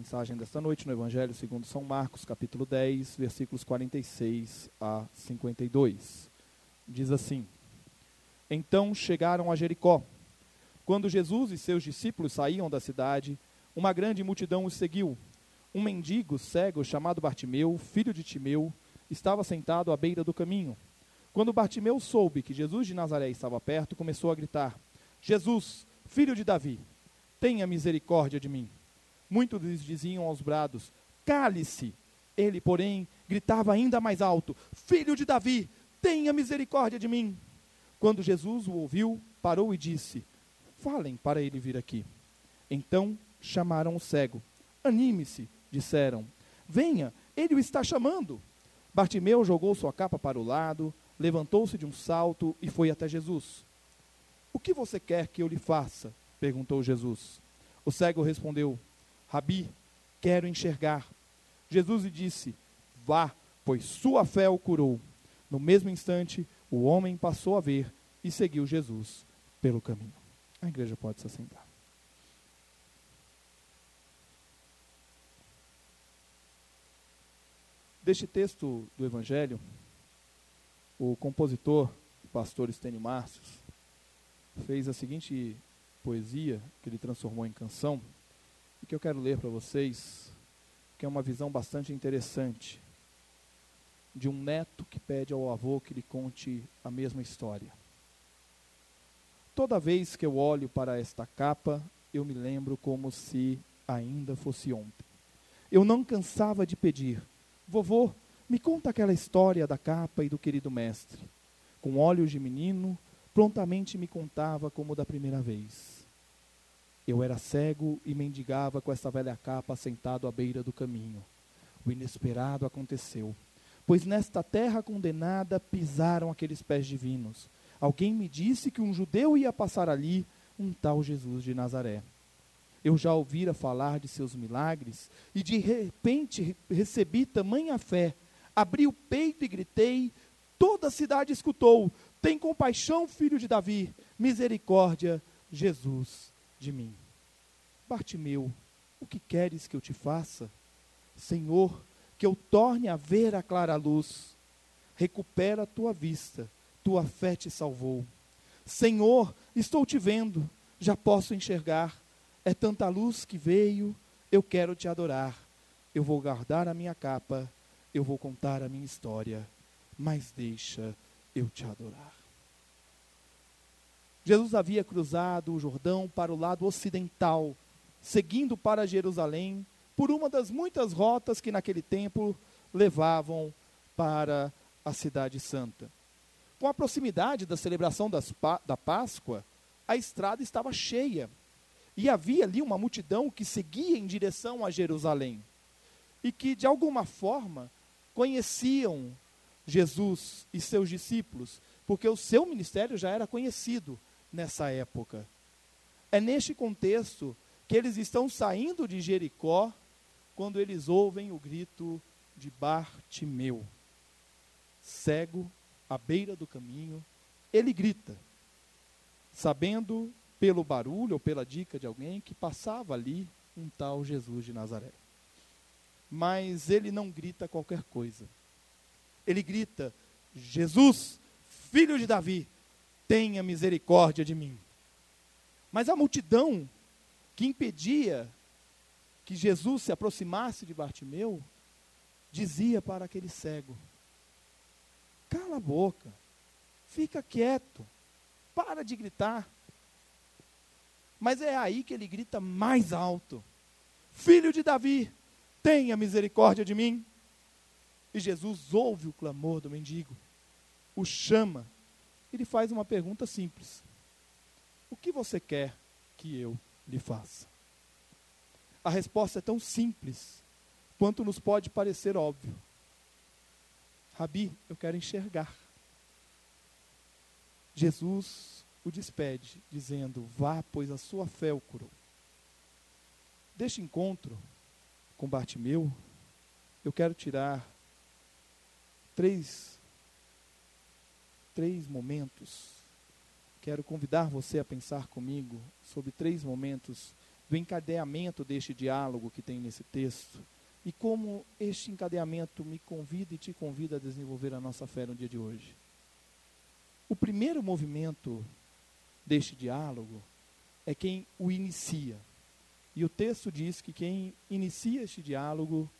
Mensagem desta noite no Evangelho segundo São Marcos, capítulo 10, versículos 46 a 52. Diz assim: Então chegaram a Jericó. Quando Jesus e seus discípulos saíam da cidade, uma grande multidão os seguiu. Um mendigo cego chamado Bartimeu, filho de Timeu, estava sentado à beira do caminho. Quando Bartimeu soube que Jesus de Nazaré estava perto, começou a gritar: Jesus, filho de Davi, tenha misericórdia de mim. Muitos lhes diziam aos brados: Cale-se. Ele, porém, gritava ainda mais alto: Filho de Davi, tenha misericórdia de mim. Quando Jesus o ouviu, parou e disse: Falem para ele vir aqui. Então chamaram o cego. Anime-se, disseram. Venha, ele o está chamando. Bartimeu jogou sua capa para o lado, levantou-se de um salto e foi até Jesus. O que você quer que eu lhe faça? perguntou Jesus. O cego respondeu: Rabi, quero enxergar. Jesus lhe disse: Vá, pois sua fé o curou. No mesmo instante, o homem passou a ver e seguiu Jesus pelo caminho. A igreja pode se assentar. Deste texto do Evangelho, o compositor, o pastor Estênio Márcios, fez a seguinte poesia que ele transformou em canção e que eu quero ler para vocês, que é uma visão bastante interessante de um neto que pede ao avô que lhe conte a mesma história. Toda vez que eu olho para esta capa, eu me lembro como se ainda fosse ontem. Eu não cansava de pedir: Vovô, me conta aquela história da capa e do querido mestre. Com olhos de menino, prontamente me contava como da primeira vez. Eu era cego e mendigava com essa velha capa sentado à beira do caminho. O inesperado aconteceu, pois nesta terra condenada pisaram aqueles pés divinos. Alguém me disse que um judeu ia passar ali, um tal Jesus de Nazaré. Eu já ouvira falar de seus milagres e de repente recebi tamanha fé. Abri o peito e gritei, toda a cidade escutou: Tem compaixão, filho de Davi, misericórdia, Jesus de mim. Bartimeu, o que queres que eu te faça? Senhor, que eu torne a ver a clara luz. Recupera a tua vista, tua fé te salvou. Senhor, estou te vendo, já posso enxergar. É tanta luz que veio, eu quero te adorar. Eu vou guardar a minha capa, eu vou contar a minha história, mas deixa eu te adorar. Jesus havia cruzado o Jordão para o lado ocidental, seguindo para Jerusalém, por uma das muitas rotas que naquele tempo levavam para a Cidade Santa. Com a proximidade da celebração das, da Páscoa, a estrada estava cheia. E havia ali uma multidão que seguia em direção a Jerusalém. E que, de alguma forma, conheciam Jesus e seus discípulos, porque o seu ministério já era conhecido nessa época. É neste contexto que eles estão saindo de Jericó quando eles ouvem o grito de Bartimeu. Cego, à beira do caminho, ele grita, sabendo pelo barulho ou pela dica de alguém que passava ali um tal Jesus de Nazaré. Mas ele não grita qualquer coisa. Ele grita: Jesus, filho de Davi, tenha misericórdia de mim. Mas a multidão que impedia que Jesus se aproximasse de Bartimeu, dizia para aquele cego: Cala a boca, fica quieto, para de gritar. Mas é aí que ele grita mais alto: Filho de Davi, tenha misericórdia de mim. E Jesus ouve o clamor do mendigo, o chama ele faz uma pergunta simples: O que você quer que eu lhe faça? A resposta é tão simples quanto nos pode parecer óbvio. Rabi, eu quero enxergar. Jesus o despede, dizendo: Vá, pois a sua fé o curou. Deste encontro com Bartimeu, eu quero tirar três, três momentos. Quero convidar você a pensar comigo sobre três momentos do encadeamento deste diálogo que tem nesse texto e como este encadeamento me convida e te convida a desenvolver a nossa fé no dia de hoje. O primeiro movimento deste diálogo é quem o inicia. E o texto diz que quem inicia este diálogo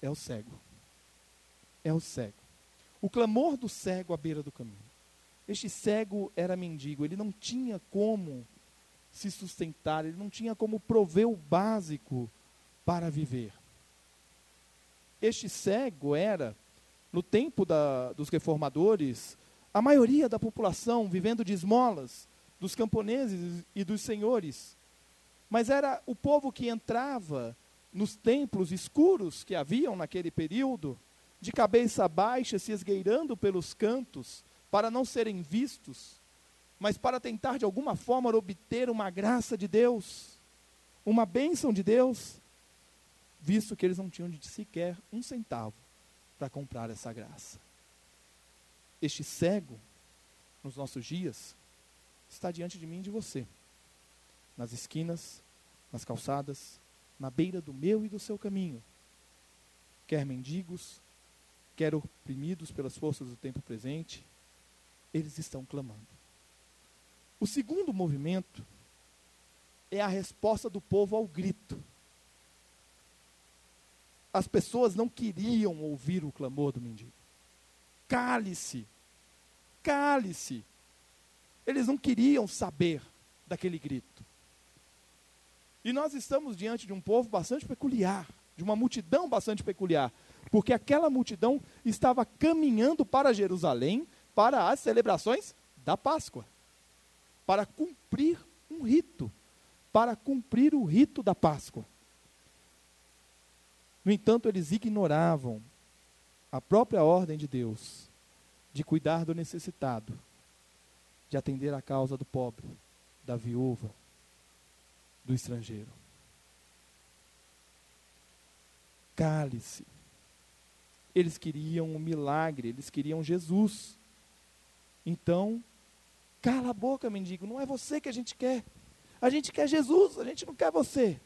é o cego. É o cego. O clamor do cego à beira do caminho. Este cego era mendigo, ele não tinha como se sustentar, ele não tinha como prover o básico para viver. Este cego era, no tempo da, dos reformadores, a maioria da população vivendo de esmolas dos camponeses e dos senhores. Mas era o povo que entrava nos templos escuros que haviam naquele período, de cabeça baixa, se esgueirando pelos cantos, para não serem vistos, mas para tentar de alguma forma obter uma graça de Deus, uma bênção de Deus, visto que eles não tinham de sequer um centavo para comprar essa graça este cego, nos nossos dias, está diante de mim e de você. Nas esquinas, nas calçadas, na beira do meu e do seu caminho. Quer mendigos, quer oprimidos pelas forças do tempo presente, eles estão clamando. O segundo movimento é a resposta do povo ao grito. As pessoas não queriam ouvir o clamor do mendigo. Cale-se, cale-se. Eles não queriam saber daquele grito. E nós estamos diante de um povo bastante peculiar, de uma multidão bastante peculiar, porque aquela multidão estava caminhando para Jerusalém para as celebrações da Páscoa, para cumprir um rito, para cumprir o rito da Páscoa. No entanto, eles ignoravam a própria ordem de Deus de cuidar do necessitado, de atender a causa do pobre, da viúva, do estrangeiro. Cale-se. Eles queriam um milagre, eles queriam Jesus. Então, cala a boca, mendigo, não é você que a gente quer. A gente quer Jesus, a gente não quer você.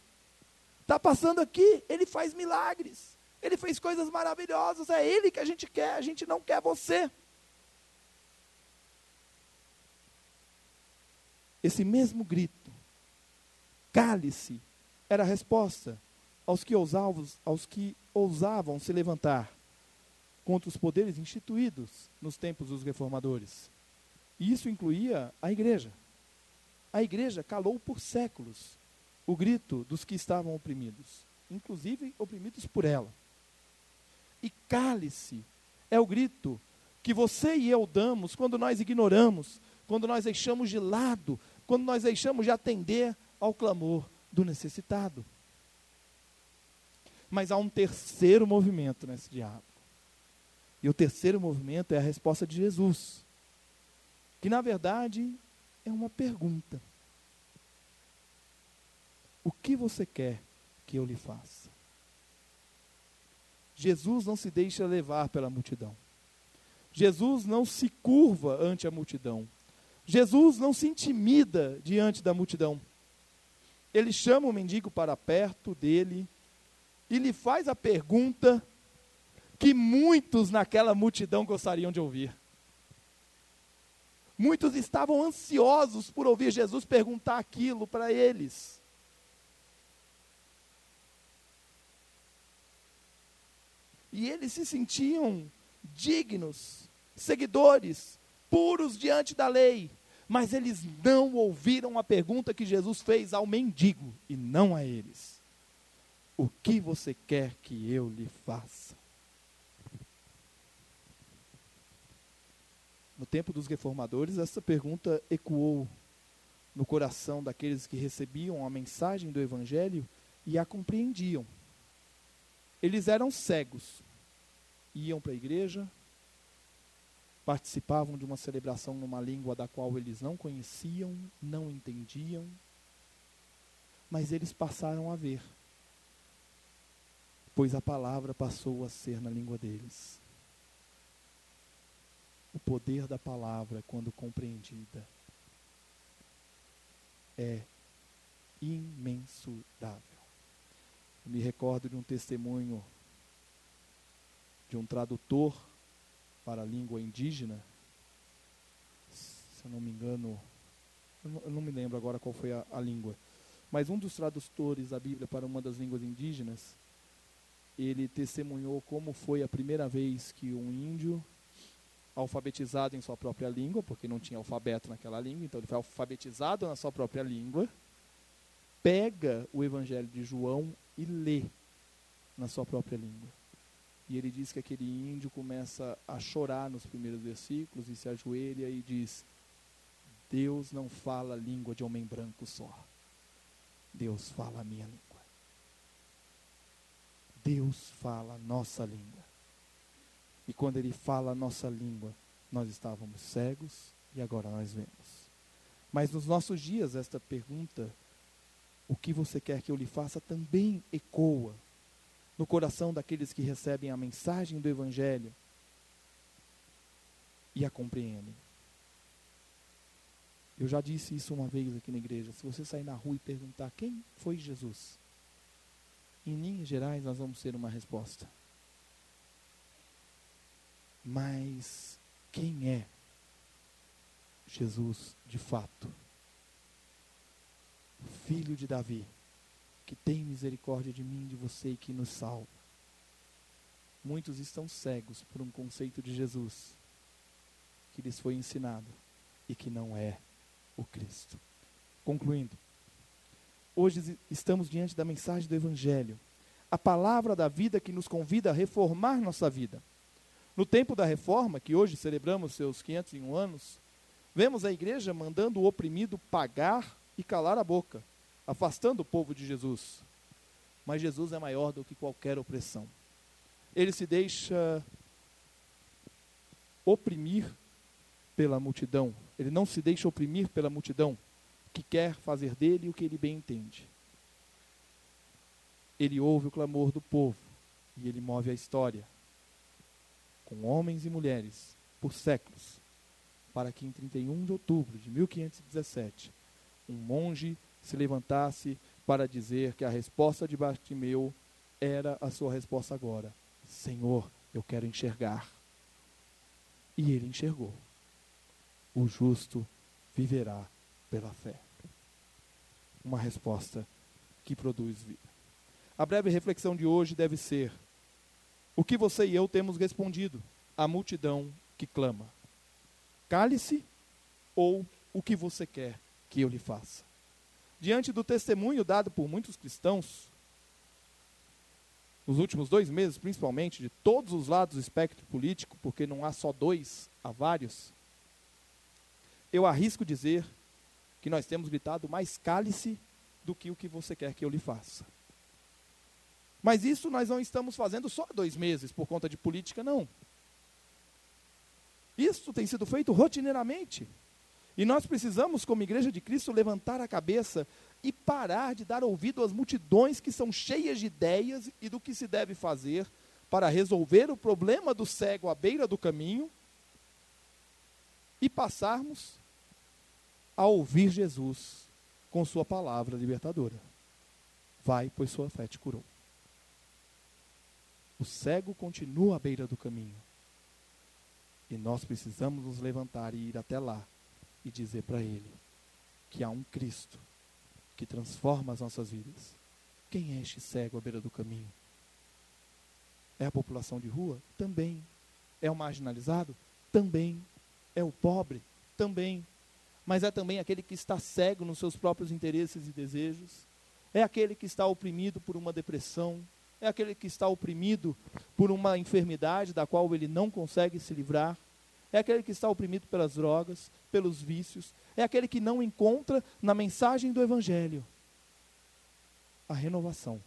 Está passando aqui, ele faz milagres. Ele fez coisas maravilhosas, é ele que a gente quer, a gente não quer você. Esse mesmo grito, cale-se, era a resposta aos que, ousavam, aos que ousavam se levantar contra os poderes instituídos nos tempos dos reformadores. E isso incluía a igreja. A igreja calou por séculos o grito dos que estavam oprimidos, inclusive oprimidos por ela. E cale-se é o grito que você e eu damos quando nós ignoramos, quando nós deixamos de lado quando nós deixamos de atender ao clamor do necessitado. Mas há um terceiro movimento nesse diálogo. E o terceiro movimento é a resposta de Jesus, que na verdade é uma pergunta: O que você quer que eu lhe faça? Jesus não se deixa levar pela multidão. Jesus não se curva ante a multidão. Jesus não se intimida diante da multidão. Ele chama o mendigo para perto dele e lhe faz a pergunta que muitos naquela multidão gostariam de ouvir. Muitos estavam ansiosos por ouvir Jesus perguntar aquilo para eles. E eles se sentiam dignos, seguidores, puros diante da lei, mas eles não ouviram a pergunta que Jesus fez ao mendigo e não a eles: O que você quer que eu lhe faça? No tempo dos reformadores, essa pergunta ecoou no coração daqueles que recebiam a mensagem do Evangelho e a compreendiam. Eles eram cegos, iam para a igreja, participavam de uma celebração numa língua da qual eles não conheciam, não entendiam, mas eles passaram a ver, pois a palavra passou a ser na língua deles. O poder da palavra, quando compreendida, é imensurável. Eu me recordo de um testemunho de um tradutor para a língua indígena. Se eu não me engano, eu não, eu não me lembro agora qual foi a, a língua. Mas um dos tradutores da Bíblia para uma das línguas indígenas, ele testemunhou como foi a primeira vez que um índio alfabetizado em sua própria língua, porque não tinha alfabeto naquela língua, então ele foi alfabetizado na sua própria língua, pega o Evangelho de João e lê na sua própria língua. E ele diz que aquele índio começa a chorar nos primeiros versículos e se ajoelha e diz: Deus não fala a língua de homem branco só. Deus fala a minha língua. Deus fala a nossa língua. E quando ele fala a nossa língua, nós estávamos cegos e agora nós vemos. Mas nos nossos dias, esta pergunta, o que você quer que eu lhe faça, também ecoa no coração daqueles que recebem a mensagem do Evangelho e a compreendem. Eu já disse isso uma vez aqui na igreja. Se você sair na rua e perguntar quem foi Jesus, em linhas gerais nós vamos ter uma resposta. Mas quem é Jesus de fato? Filho de Davi, que tem misericórdia de mim, de você e que nos salva. Muitos estão cegos por um conceito de Jesus que lhes foi ensinado e que não é o Cristo. Concluindo, hoje estamos diante da mensagem do Evangelho, a palavra da vida que nos convida a reformar nossa vida. No tempo da reforma, que hoje celebramos seus 501 anos, vemos a igreja mandando o oprimido pagar e calar a boca, afastando o povo de Jesus. Mas Jesus é maior do que qualquer opressão. Ele se deixa oprimir pela multidão. Ele não se deixa oprimir pela multidão que quer fazer dele o que ele bem entende. Ele ouve o clamor do povo e ele move a história com homens e mulheres por séculos, para que em 31 de outubro de 1517 um monge se levantasse para dizer que a resposta de Bartimeu era a sua resposta agora: Senhor, eu quero enxergar. E ele enxergou. O justo viverá pela fé. Uma resposta que produz vida. A breve reflexão de hoje deve ser: o que você e eu temos respondido à multidão que clama? Cale-se ou o que você quer que eu lhe faça? Diante do testemunho dado por muitos cristãos, nos últimos dois meses, principalmente, de todos os lados do espectro político, porque não há só dois, há vários, eu arrisco dizer que nós temos gritado mais cálice do que o que você quer que eu lhe faça. Mas isso nós não estamos fazendo só dois meses por conta de política, não. Isso tem sido feito rotineiramente. E nós precisamos, como Igreja de Cristo, levantar a cabeça e parar de dar ouvido às multidões que são cheias de ideias e do que se deve fazer para resolver o problema do cego à beira do caminho e passarmos a ouvir Jesus com Sua palavra libertadora. Vai, pois sua fé te curou. O cego continua à beira do caminho. E nós precisamos nos levantar e ir até lá e dizer para ele que há um Cristo que transforma as nossas vidas. Quem é este cego à beira do caminho? É a população de rua? Também. É o marginalizado? Também. É o pobre? Também. Mas é também aquele que está cego nos seus próprios interesses e desejos. É aquele que está oprimido por uma depressão, é aquele que está oprimido por uma enfermidade da qual ele não consegue se livrar. É aquele que está oprimido pelas drogas, pelos vícios. É aquele que não encontra na mensagem do Evangelho a renovação,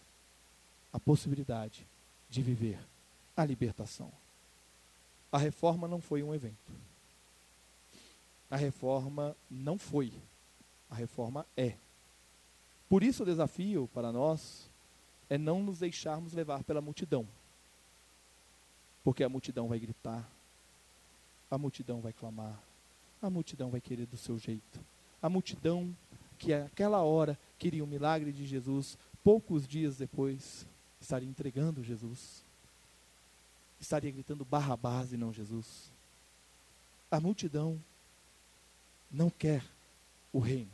a possibilidade de viver a libertação. A reforma não foi um evento. A reforma não foi. A reforma é. Por isso o desafio para nós é não nos deixarmos levar pela multidão. Porque a multidão vai gritar, a multidão vai clamar, a multidão vai querer do seu jeito. A multidão que aquela hora queria o milagre de Jesus, poucos dias depois estaria entregando Jesus. Estaria gritando Barrabás e não Jesus. A multidão não quer o reino.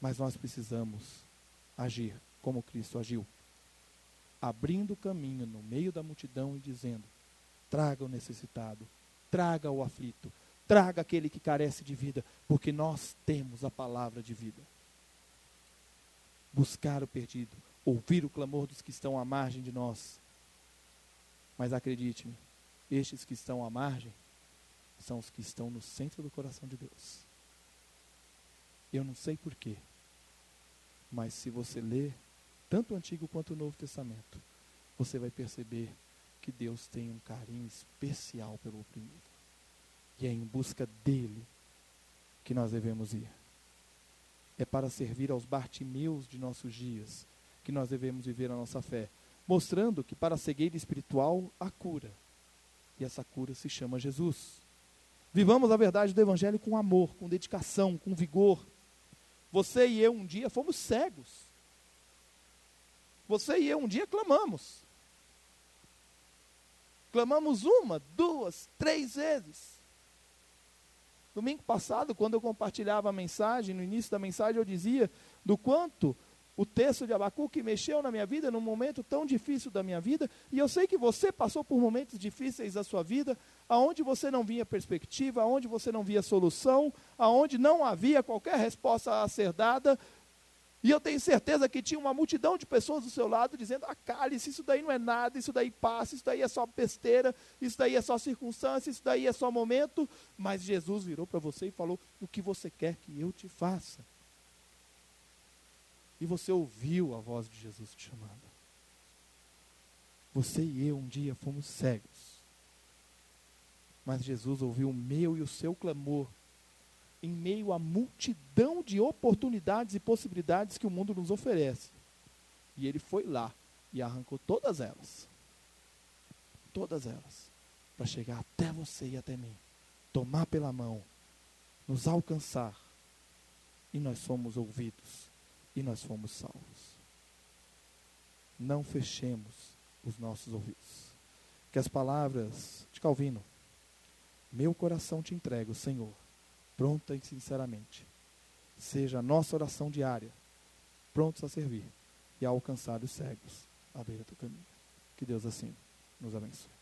Mas nós precisamos agir como Cristo agiu, abrindo caminho no meio da multidão e dizendo: traga o necessitado, traga o aflito, traga aquele que carece de vida, porque nós temos a palavra de vida. Buscar o perdido, ouvir o clamor dos que estão à margem de nós. Mas acredite-me, estes que estão à margem são os que estão no centro do coração de Deus. Eu não sei porquê, mas se você ler tanto o Antigo quanto o Novo Testamento, você vai perceber que Deus tem um carinho especial pelo oprimido. E é em busca dele que nós devemos ir. É para servir aos Bartimeus de nossos dias que nós devemos viver a nossa fé, mostrando que para a cegueira espiritual há cura. E essa cura se chama Jesus. Vivamos a verdade do Evangelho com amor, com dedicação, com vigor. Você e eu um dia fomos cegos. Você e eu um dia clamamos. Clamamos uma, duas, três vezes. Domingo passado, quando eu compartilhava a mensagem, no início da mensagem eu dizia do quanto o texto de Abacuque mexeu na minha vida num momento tão difícil da minha vida, e eu sei que você passou por momentos difíceis da sua vida, aonde você não via perspectiva, aonde você não via solução, aonde não havia qualquer resposta a ser dada, e eu tenho certeza que tinha uma multidão de pessoas do seu lado dizendo: acalhe-se, isso daí não é nada, isso daí passa, isso daí é só besteira, isso daí é só circunstância, isso daí é só momento. Mas Jesus virou para você e falou: o que você quer que eu te faça? E você ouviu a voz de Jesus te chamando. Você e eu um dia fomos cegos. Mas Jesus ouviu o meu e o seu clamor em meio à multidão de oportunidades e possibilidades que o mundo nos oferece. E ele foi lá e arrancou todas elas. Todas elas. Para chegar até você e até mim. Tomar pela mão. Nos alcançar. E nós somos ouvidos e nós fomos salvos. Não fechemos os nossos ouvidos. Que as palavras de Calvino, meu coração te entrego, Senhor, pronta e sinceramente, seja a nossa oração diária, prontos a servir e a alcançar os cegos à beira do caminho. Que Deus assim nos abençoe.